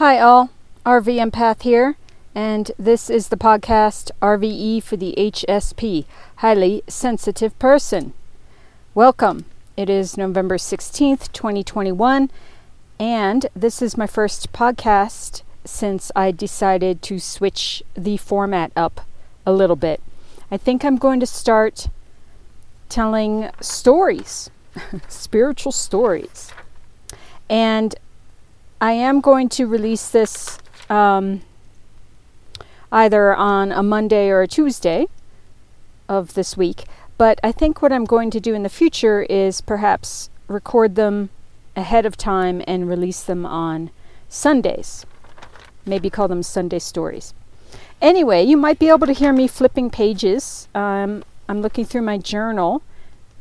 Hi, all. RV Empath here, and this is the podcast RVE for the HSP, Highly Sensitive Person. Welcome. It is November 16th, 2021, and this is my first podcast since I decided to switch the format up a little bit. I think I'm going to start telling stories, spiritual stories. And I am going to release this um, either on a Monday or a Tuesday of this week. But I think what I'm going to do in the future is perhaps record them ahead of time and release them on Sundays. Maybe call them Sunday stories. Anyway, you might be able to hear me flipping pages. Um, I'm looking through my journal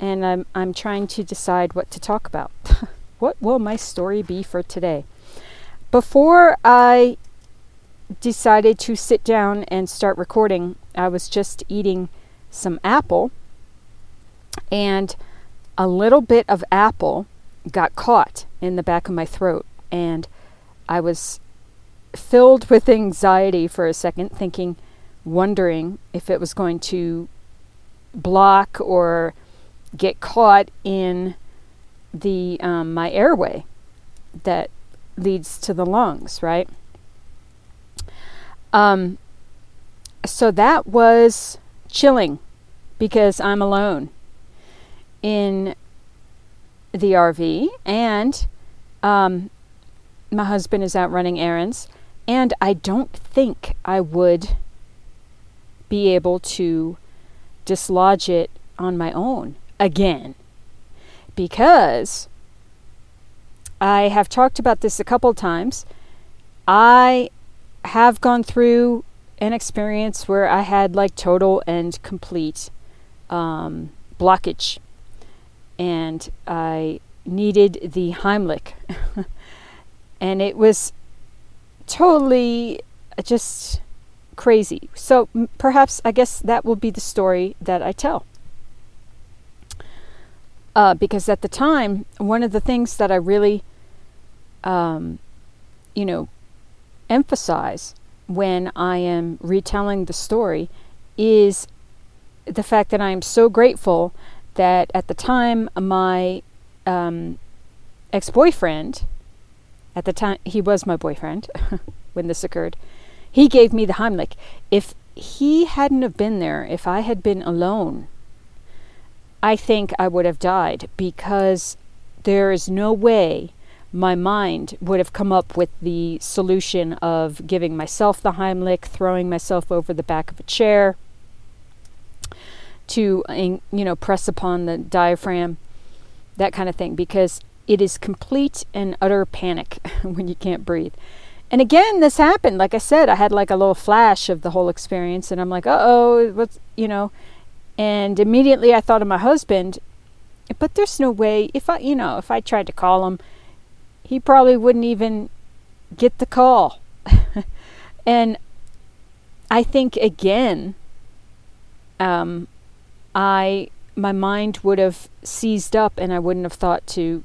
and I'm, I'm trying to decide what to talk about. what will my story be for today? Before I decided to sit down and start recording, I was just eating some apple, and a little bit of apple got caught in the back of my throat, and I was filled with anxiety for a second, thinking, wondering if it was going to block or get caught in the um, my airway that leads to the lungs, right? Um, so that was chilling because I'm alone in the RV and um, my husband is out running errands and I don't think I would be able to dislodge it on my own again because I have talked about this a couple times. I have gone through an experience where I had like total and complete um, blockage, and I needed the Heimlich, and it was totally just crazy. So perhaps I guess that will be the story that I tell. Uh, because at the time, one of the things that I really um, you know, emphasize when I am retelling the story is the fact that I am so grateful that at the time my um, ex boyfriend, at the time he was my boyfriend when this occurred, he gave me the Heimlich. If he hadn't have been there, if I had been alone, I think I would have died because there is no way my mind would have come up with the solution of giving myself the Heimlich, throwing myself over the back of a chair to, you know, press upon the diaphragm, that kind of thing, because it is complete and utter panic when you can't breathe. And again, this happened. Like I said, I had like a little flash of the whole experience, and I'm like, uh oh, what's, you know, and immediately I thought of my husband, but there's no way, if I, you know, if I tried to call him, he probably wouldn't even get the call. and I think again, um, I my mind would have seized up, and I wouldn't have thought to,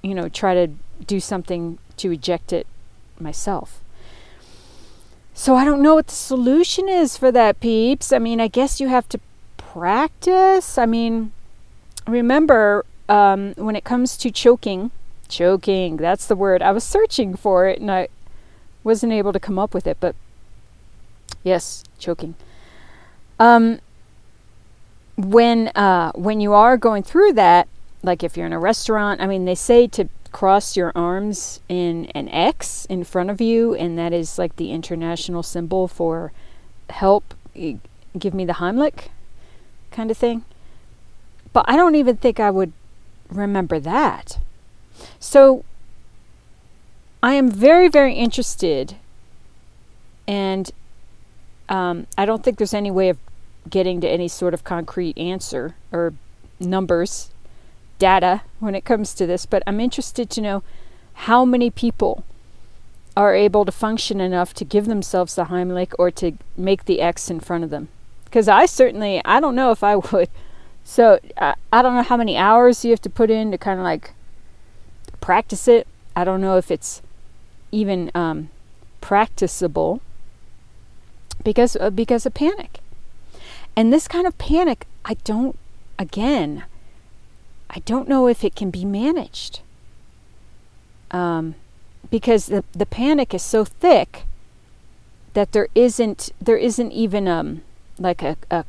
you know, try to do something to eject it myself. So I don't know what the solution is for that, peeps. I mean, I guess you have to practice. I mean, remember um, when it comes to choking Choking, that's the word. I was searching for it and I wasn't able to come up with it, but yes, choking. Um, when uh, when you are going through that, like if you're in a restaurant, I mean, they say to cross your arms in an X in front of you, and that is like the international symbol for help. Give me the Heimlich, kind of thing. But I don't even think I would remember that. So I am very, very interested, and um, I don't think there's any way of getting to any sort of concrete answer or numbers, data when it comes to this, but I'm interested to know how many people are able to function enough to give themselves the Heimlich or to make the X in front of them. Because I certainly, I don't know if I would. So I, I don't know how many hours you have to put in to kind of like practice it. I don't know if it's even um, practicable because uh, because of panic. And this kind of panic, I don't again, I don't know if it can be managed. Um, because the the panic is so thick that there isn't there isn't even um like a, a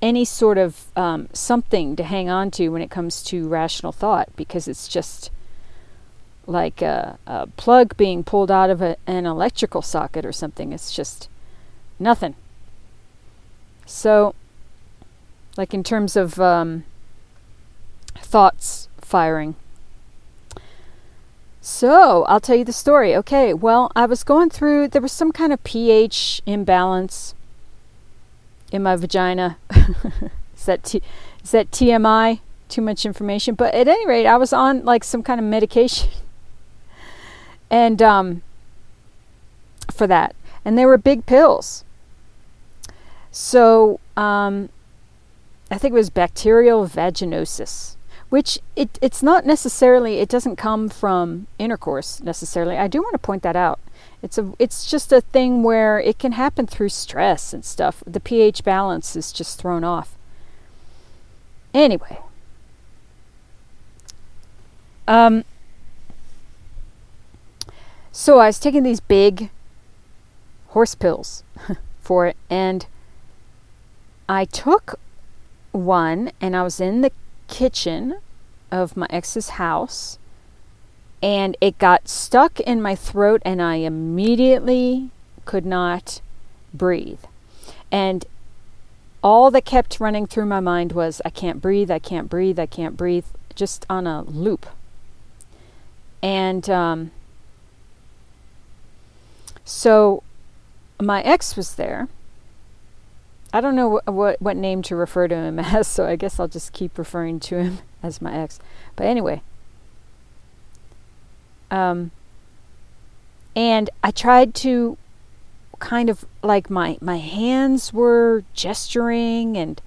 any sort of um, something to hang on to when it comes to rational thought because it's just like a, a plug being pulled out of a, an electrical socket or something. It's just nothing. So, like in terms of um, thoughts firing. So, I'll tell you the story. Okay, well, I was going through, there was some kind of pH imbalance in my vagina. is that T- is that TMI? Too much information. But at any rate, I was on like some kind of medication, and um, for that, and they were big pills. So um, I think it was bacterial vaginosis, which it, it's not necessarily. It doesn't come from intercourse necessarily. I do want to point that out. It's a it's just a thing where it can happen through stress and stuff. The pH balance is just thrown off. Anyway. Um so I was taking these big horse pills for it and I took one and I was in the kitchen of my ex's house and it got stuck in my throat and I immediately could not breathe. And all that kept running through my mind was I can't breathe, I can't breathe, I can't breathe, just on a loop. And um, so my ex was there. I don't know wh- what what name to refer to him as, so I guess I'll just keep referring to him as my ex. But anyway, um, and I tried to kind of like my my hands were gesturing and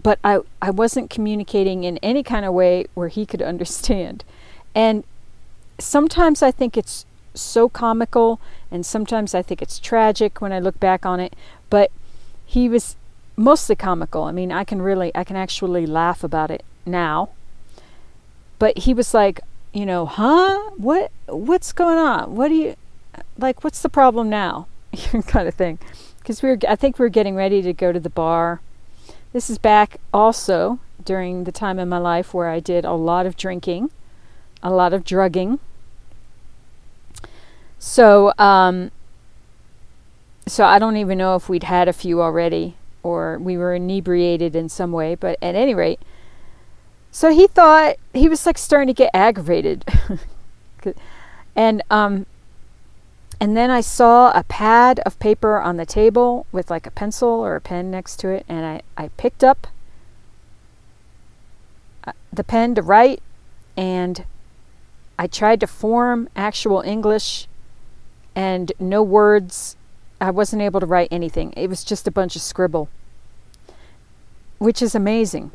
but I I wasn't communicating in any kind of way where he could understand. And sometimes I think it's so comical and sometimes I think it's tragic when I look back on it, but he was mostly comical. I mean, I can really I can actually laugh about it now. But he was like, you know, huh? What what's going on? What do you like what's the problem now? kind of thing. Cuz we were I think we were getting ready to go to the bar. This is back also during the time in my life where I did a lot of drinking, a lot of drugging. So, um so I don't even know if we'd had a few already or we were inebriated in some way, but at any rate, so he thought he was like starting to get aggravated. and um and then I saw a pad of paper on the table with like a pencil or a pen next to it and I I picked up uh, the pen to write and I tried to form actual English and no words. I wasn't able to write anything. It was just a bunch of scribble, which is amazing.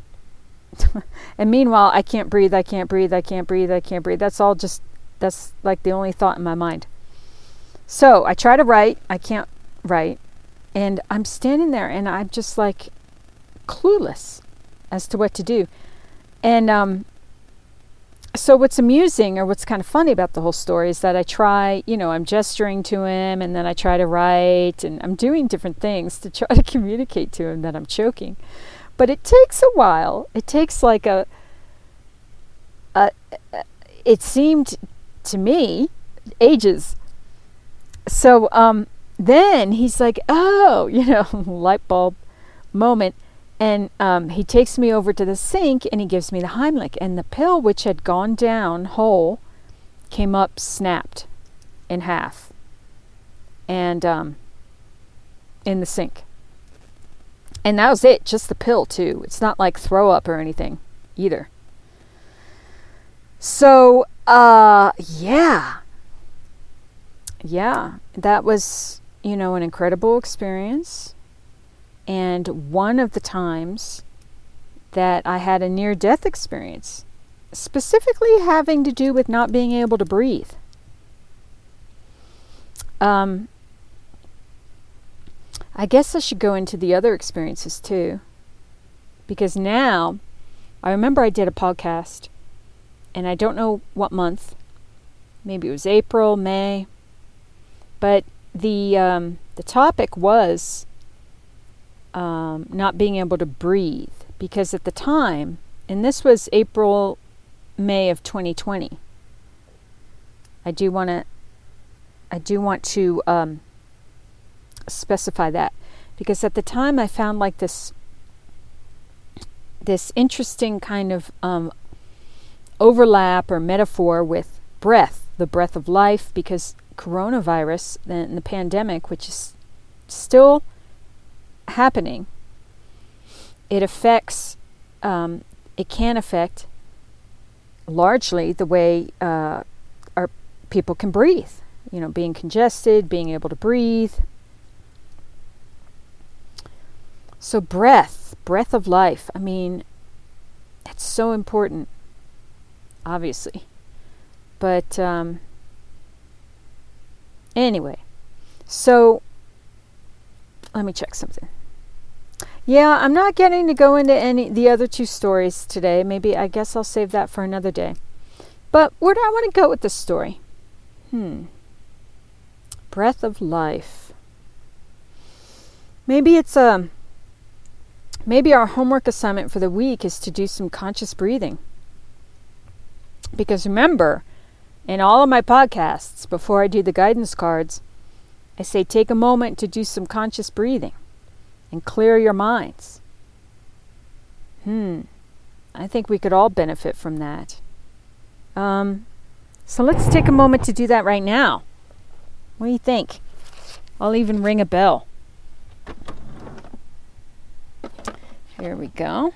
and meanwhile, I can't breathe, I can't breathe, I can't breathe, I can't breathe. That's all just, that's like the only thought in my mind. So I try to write, I can't write. And I'm standing there and I'm just like clueless as to what to do. And um, so what's amusing or what's kind of funny about the whole story is that I try, you know, I'm gesturing to him and then I try to write and I'm doing different things to try to communicate to him that I'm choking. But it takes a while. It takes like a, a, a it seemed to me ages. So um, then he's like, "Oh, you know, light bulb moment." And um, he takes me over to the sink and he gives me the Heimlich. And the pill, which had gone down whole, came up snapped in half and um, in the sink. And that was it, just the pill, too. It's not like throw up or anything either. So, uh, yeah. Yeah, that was, you know, an incredible experience and one of the times that I had a near death experience, specifically having to do with not being able to breathe. um, I guess I should go into the other experiences too. Because now, I remember I did a podcast, and I don't know what month. Maybe it was April, May. But the um, the topic was um, not being able to breathe because at the time, and this was April, May of 2020. I do want to, I do want to um, specify that because at the time I found like this, this interesting kind of um, overlap or metaphor with breath, the breath of life, because coronavirus and the pandemic, which is still happening, it affects, um, it can affect largely the way uh, our people can breathe. You know, being congested, being able to breathe. So, breath, breath of life. I mean, it's so important, obviously. But um, anyway, so let me check something. Yeah, I'm not getting to go into any the other two stories today. Maybe I guess I'll save that for another day. But where do I want to go with this story? Hmm. Breath of life. Maybe it's a um, maybe our homework assignment for the week is to do some conscious breathing. Because remember, in all of my podcasts before I do the guidance cards, I say take a moment to do some conscious breathing and clear your minds. Hmm, I think we could all benefit from that. Um, so let's take a moment to do that right now. What do you think? I'll even ring a bell. Here we go.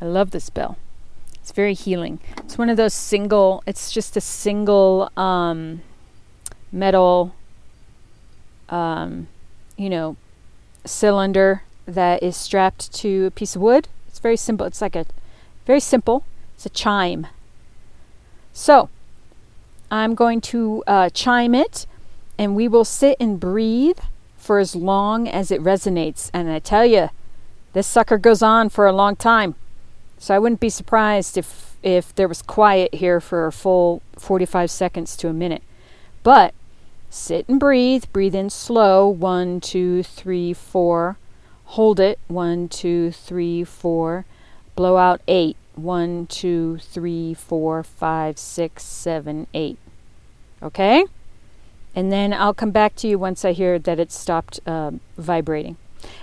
I love this bell. It's very healing. It's one of those single, it's just a single um, metal, um, you know, cylinder that is strapped to a piece of wood. It's very simple. It's like a very simple. It's a chime. So I'm going to uh, chime it, and we will sit and breathe for as long as it resonates. And I tell you, this sucker goes on for a long time. So I wouldn't be surprised if if there was quiet here for a full 45 seconds to a minute. But Sit and breathe. Breathe in slow. One, two, three, four. Hold it. One, two, three, four. Blow out eight. One, two, three, four, five, six, seven, eight. Okay? And then I'll come back to you once I hear that it's stopped uh, vibrating.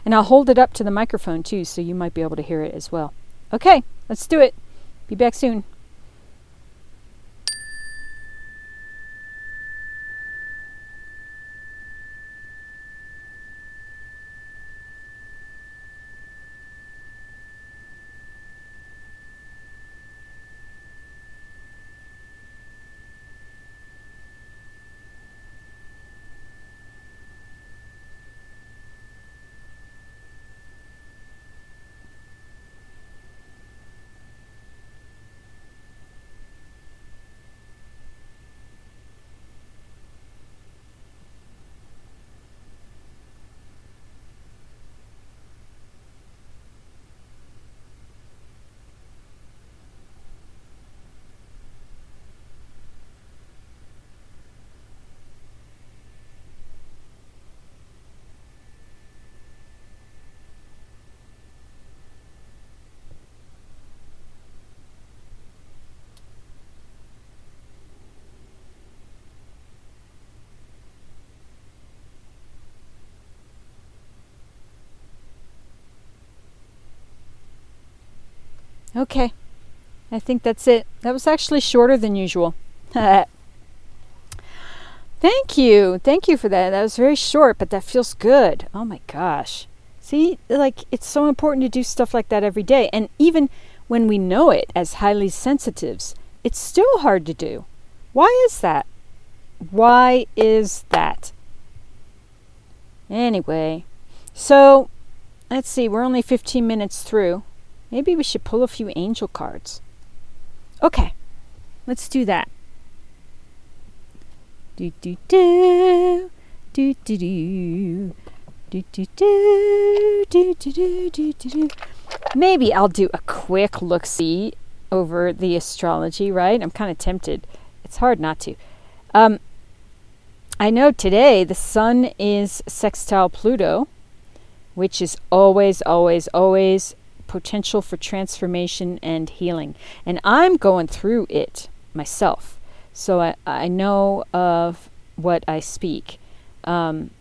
And I'll hold it up to the microphone too, so you might be able to hear it as well. Okay, let's do it. Be back soon. Okay. I think that's it. That was actually shorter than usual. Thank you. Thank you for that. That was very short, but that feels good. Oh my gosh. See, like it's so important to do stuff like that every day. And even when we know it as highly sensitives, it's still hard to do. Why is that? Why is that? Anyway, so let's see, we're only 15 minutes through. Maybe we should pull a few angel cards. Okay, let's do that. Do do do do do do. Do, do, do, do, do, do, do. Maybe I'll do a quick look see over the astrology, right? I'm kind of tempted. It's hard not to. Um, I know today the sun is sextile Pluto, which is always, always, always potential for transformation and healing. And I'm going through it myself. So I, I know of what I speak. Um,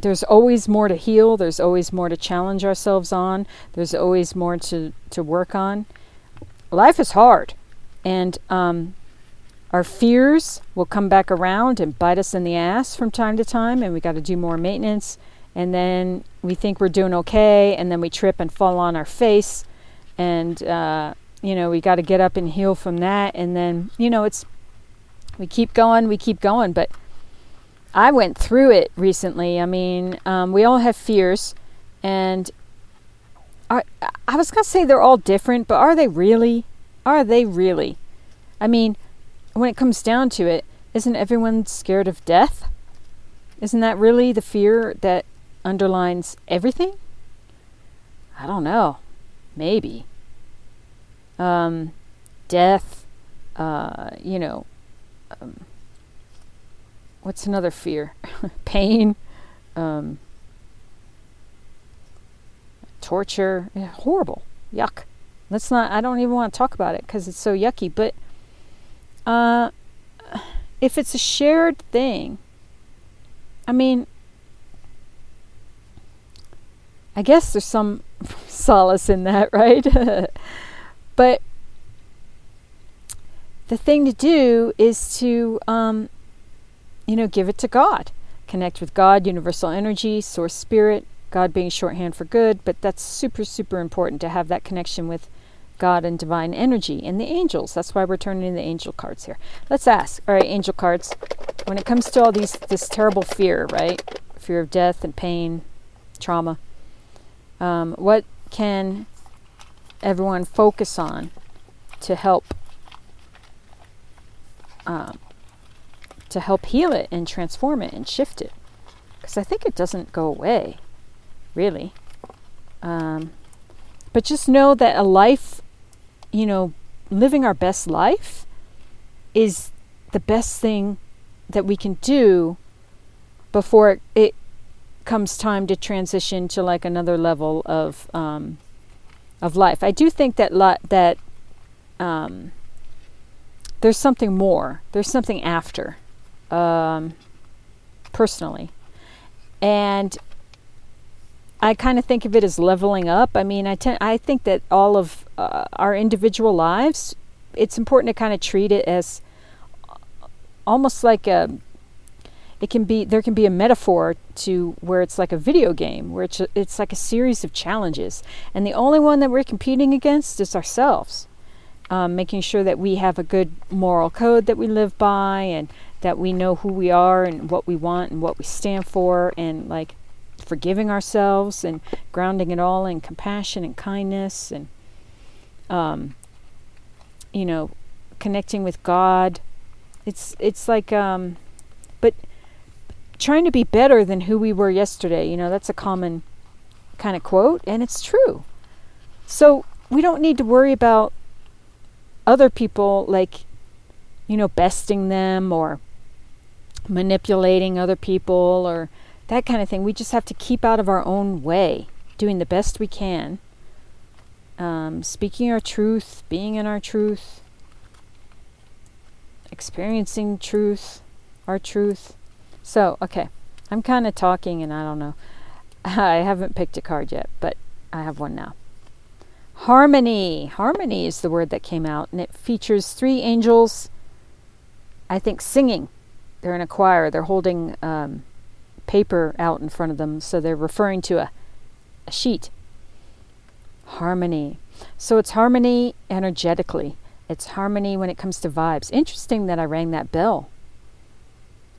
there's always more to heal. There's always more to challenge ourselves on. There's always more to, to work on. Life is hard. And um, our fears will come back around and bite us in the ass from time to time. And we got to do more maintenance. And then we think we're doing okay. And then we trip and fall on our face. And, uh, you know, we got to get up and heal from that. And then, you know, it's, we keep going, we keep going. But I went through it recently. I mean, um, we all have fears, and I, I was to say they're all different, but are they really? Are they really? I mean, when it comes down to it, isn't everyone scared of death? Isn't that really the fear that underlines everything? I don't know. Maybe. Um, death, uh, you know, um, what's another fear? Pain, um, torture. Yeah, horrible. Yuck. Let's not, I don't even want to talk about it because it's so yucky. But uh, if it's a shared thing, I mean, I guess there's some solace in that, right? but the thing to do is to um, you know, give it to God. Connect with God, universal energy, source spirit, God being shorthand for good, but that's super, super important to have that connection with God and divine energy and the angels. That's why we're turning in the angel cards here. Let's ask, all right, angel cards, when it comes to all these, this terrible fear, right? Fear of death and pain, trauma, um, what can everyone focus on to help um, to help heal it and transform it and shift it. Because I think it doesn't go away, really. Um, but just know that a life, you know, living our best life is the best thing that we can do before it comes time to transition to like another level of um, of life. I do think that lo- that um, there's something more. There's something after um, personally. And I kind of think of it as leveling up. I mean, I, ten- I think that all of uh, our individual lives, it's important to kind of treat it as almost like a it can be there can be a metaphor to where it's like a video game where it's a, it's like a series of challenges. And the only one that we're competing against is ourselves um, making sure that we have a good moral code that we live by and that we know who we are and what we want and what we stand for and like forgiving ourselves and grounding it all in compassion and kindness and um, you know connecting with God. It's it's like um, trying to be better than who we were yesterday you know that's a common kind of quote and it's true so we don't need to worry about other people like you know besting them or manipulating other people or that kind of thing. We just have to keep out of our own way, doing the best we can, um, speaking our truth, being in our truth, experiencing truth, our truth. So, okay, I'm kind of talking and I don't know. I haven't picked a card yet, but I have one now. Harmony. Harmony is the word that came out, and it features three angels, I think, singing they're in a choir. They're holding um, paper out in front of them, so they're referring to a, a sheet. Harmony. So it's harmony energetically. It's harmony when it comes to vibes. Interesting that I rang that bell.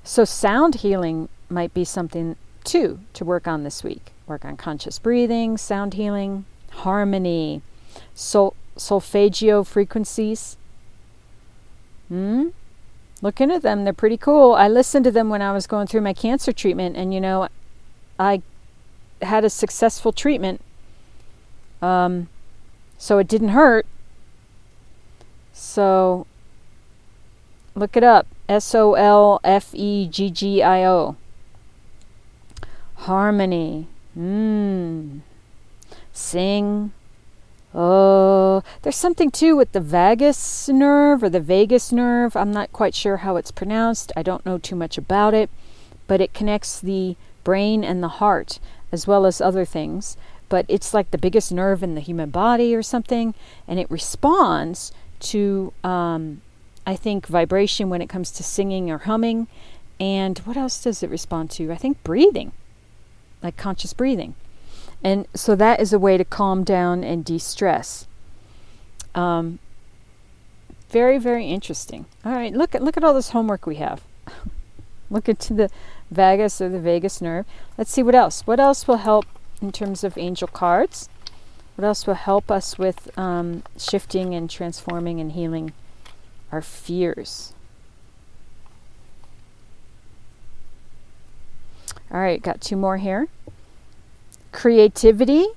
So sound healing might be something too to work on this week. Work on conscious breathing, sound healing, harmony, sol- solfeggio frequencies. Hmm? look into them. They're pretty cool. I listened to them when I was going through my cancer treatment, and you know, I had a successful treatment. Um, so it didn't hurt. So look it up S O L F E G G I O. Harmony. Mmm. Sing. Oh, there's something too with the vagus nerve or the vagus nerve. I'm not quite sure how it's pronounced. I don't know too much about it, but it connects the brain and the heart as well as other things. But it's like the biggest nerve in the human body or something, and it responds to, um, I think, vibration when it comes to singing or humming. And what else does it respond to? I think breathing, like conscious breathing. And so that is a way to calm down and de stress. Um, very, very interesting. All right, look at look at all this homework we have. look into the vagus or the vagus nerve. Let's see what else. What else will help in terms of angel cards? What else will help us with um, shifting and transforming and healing our fears? All right, got two more here creativity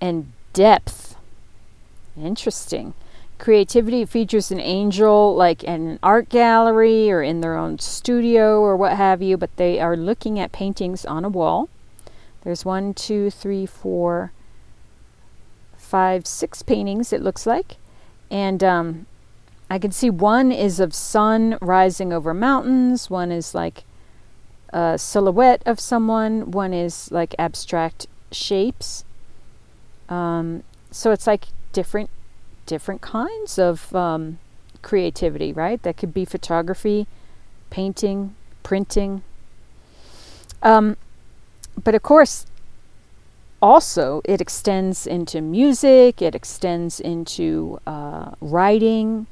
and depth. Interesting. Creativity features an angel like in an art gallery or in their own studio or what have you, but they are looking at paintings on a wall. There's one, two, three, four, five, six paintings, it looks like. And um, I can see one is of sun rising over mountains, one is like a silhouette of someone, one is like abstract shapes. Um, so it's like different different kinds of um, creativity, right? That could be photography, painting, printing. Um, but of course, also it extends into music. It extends into uh, writing.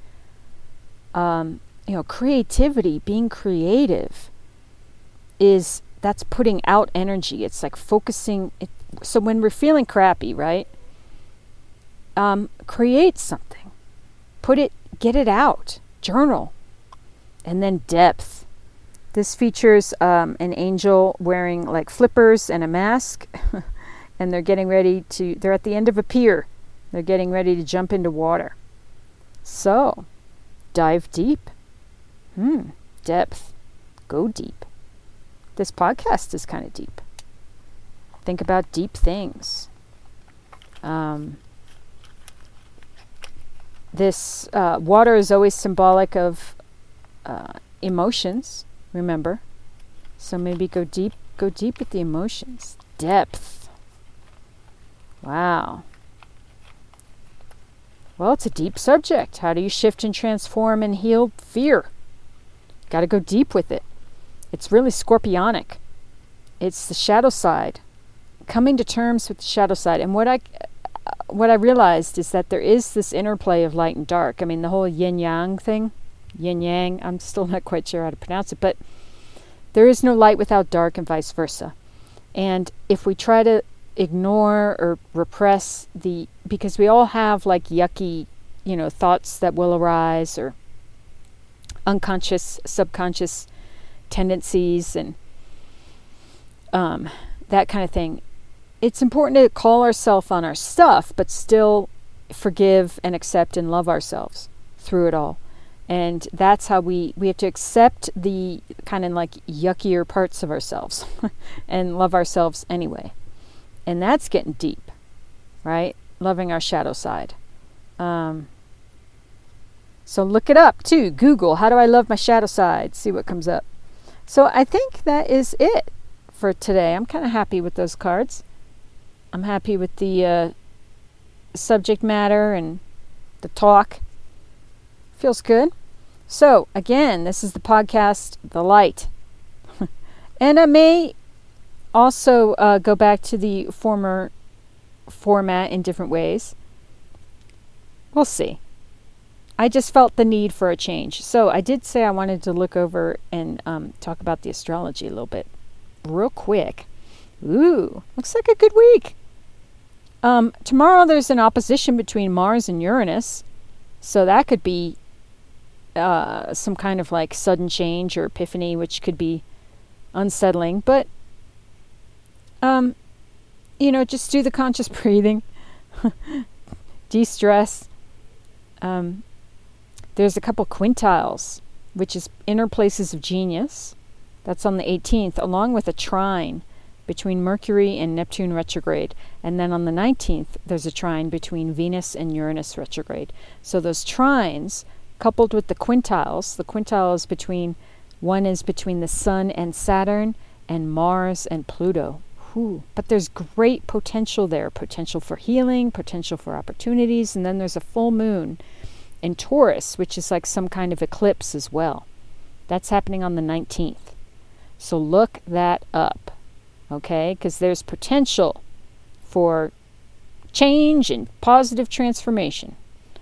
Um, you know, creativity, being creative, is that's putting out energy. It's like focusing. It, so when we're feeling crappy, right? Um, create something, put it, get it out, journal, and then depth. This features um, an angel wearing like flippers and a mask, and they're getting ready to. They're at the end of a pier. They're getting ready to jump into water. So, dive deep. Hmm, depth. Go deep. This podcast is kind of deep. Think about deep things. Um, this uh, water is always symbolic of uh, emotions, remember? So maybe go deep, go deep with the emotions. Depth. Wow. Well, it's a deep subject. How do you shift and transform and heal fear? Got to go deep with it. It's really scorpionic. It's the shadow side coming to terms with the shadow side. And what I uh, what I realized is that there is this interplay of light and dark. I mean, the whole yin yang thing, yin yang. I'm still not quite sure how to pronounce it, but there is no light without dark, and vice versa. And if we try to ignore or repress the, because we all have like yucky, you know, thoughts that will arise or unconscious, subconscious tendencies and um, that kind of thing it's important to call ourselves on our stuff, but still forgive and accept and love ourselves through it all. And that's how we, we have to accept the kind of like yuckier parts of ourselves and love ourselves anyway. And that's getting deep, right? Loving our shadow side. Um, so look it up too. Google, how do I love my shadow side? See what comes up. So I think that is it for today. I'm kind of happy with those cards. I'm happy with the uh, subject matter and the talk. Feels good. So, again, this is the podcast, The Light. and I may also uh, go back to the former format in different ways. We'll see. I just felt the need for a change. So, I did say I wanted to look over and um, talk about the astrology a little bit, real quick. Ooh, looks like a good week. Um, tomorrow there's an opposition between Mars and Uranus, so that could be uh, some kind of like sudden change or epiphany, which could be unsettling. But, um, you know, just do the conscious breathing, de stress. Um, there's a couple quintiles, which is inner places of genius. That's on the 18th, along with a trine between Mercury and Neptune retrograde. And then on the 19th, there's a trine between Venus and Uranus retrograde. So those trines, coupled with the quintiles, the quintiles between one is between the Sun and Saturn, and Mars and Pluto. But there's great potential there potential for healing, potential for opportunities, and then there's a full moon in Taurus, which is like some kind of eclipse as well. That's happening on the 19th. So look that up, okay? Because there's potential for change and positive transformation,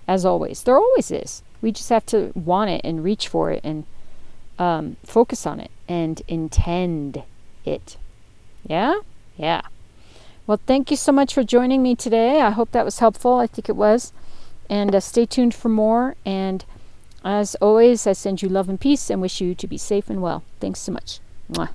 as always. There always is. We just have to want it and reach for it and um, focus on it and intend it. Yeah? Yeah. Well, thank you so much for joining me today. I hope that was helpful. I think it was. And uh, stay tuned for more. And as always, I send you love and peace and wish you to be safe and well. Thanks so much. Mwah.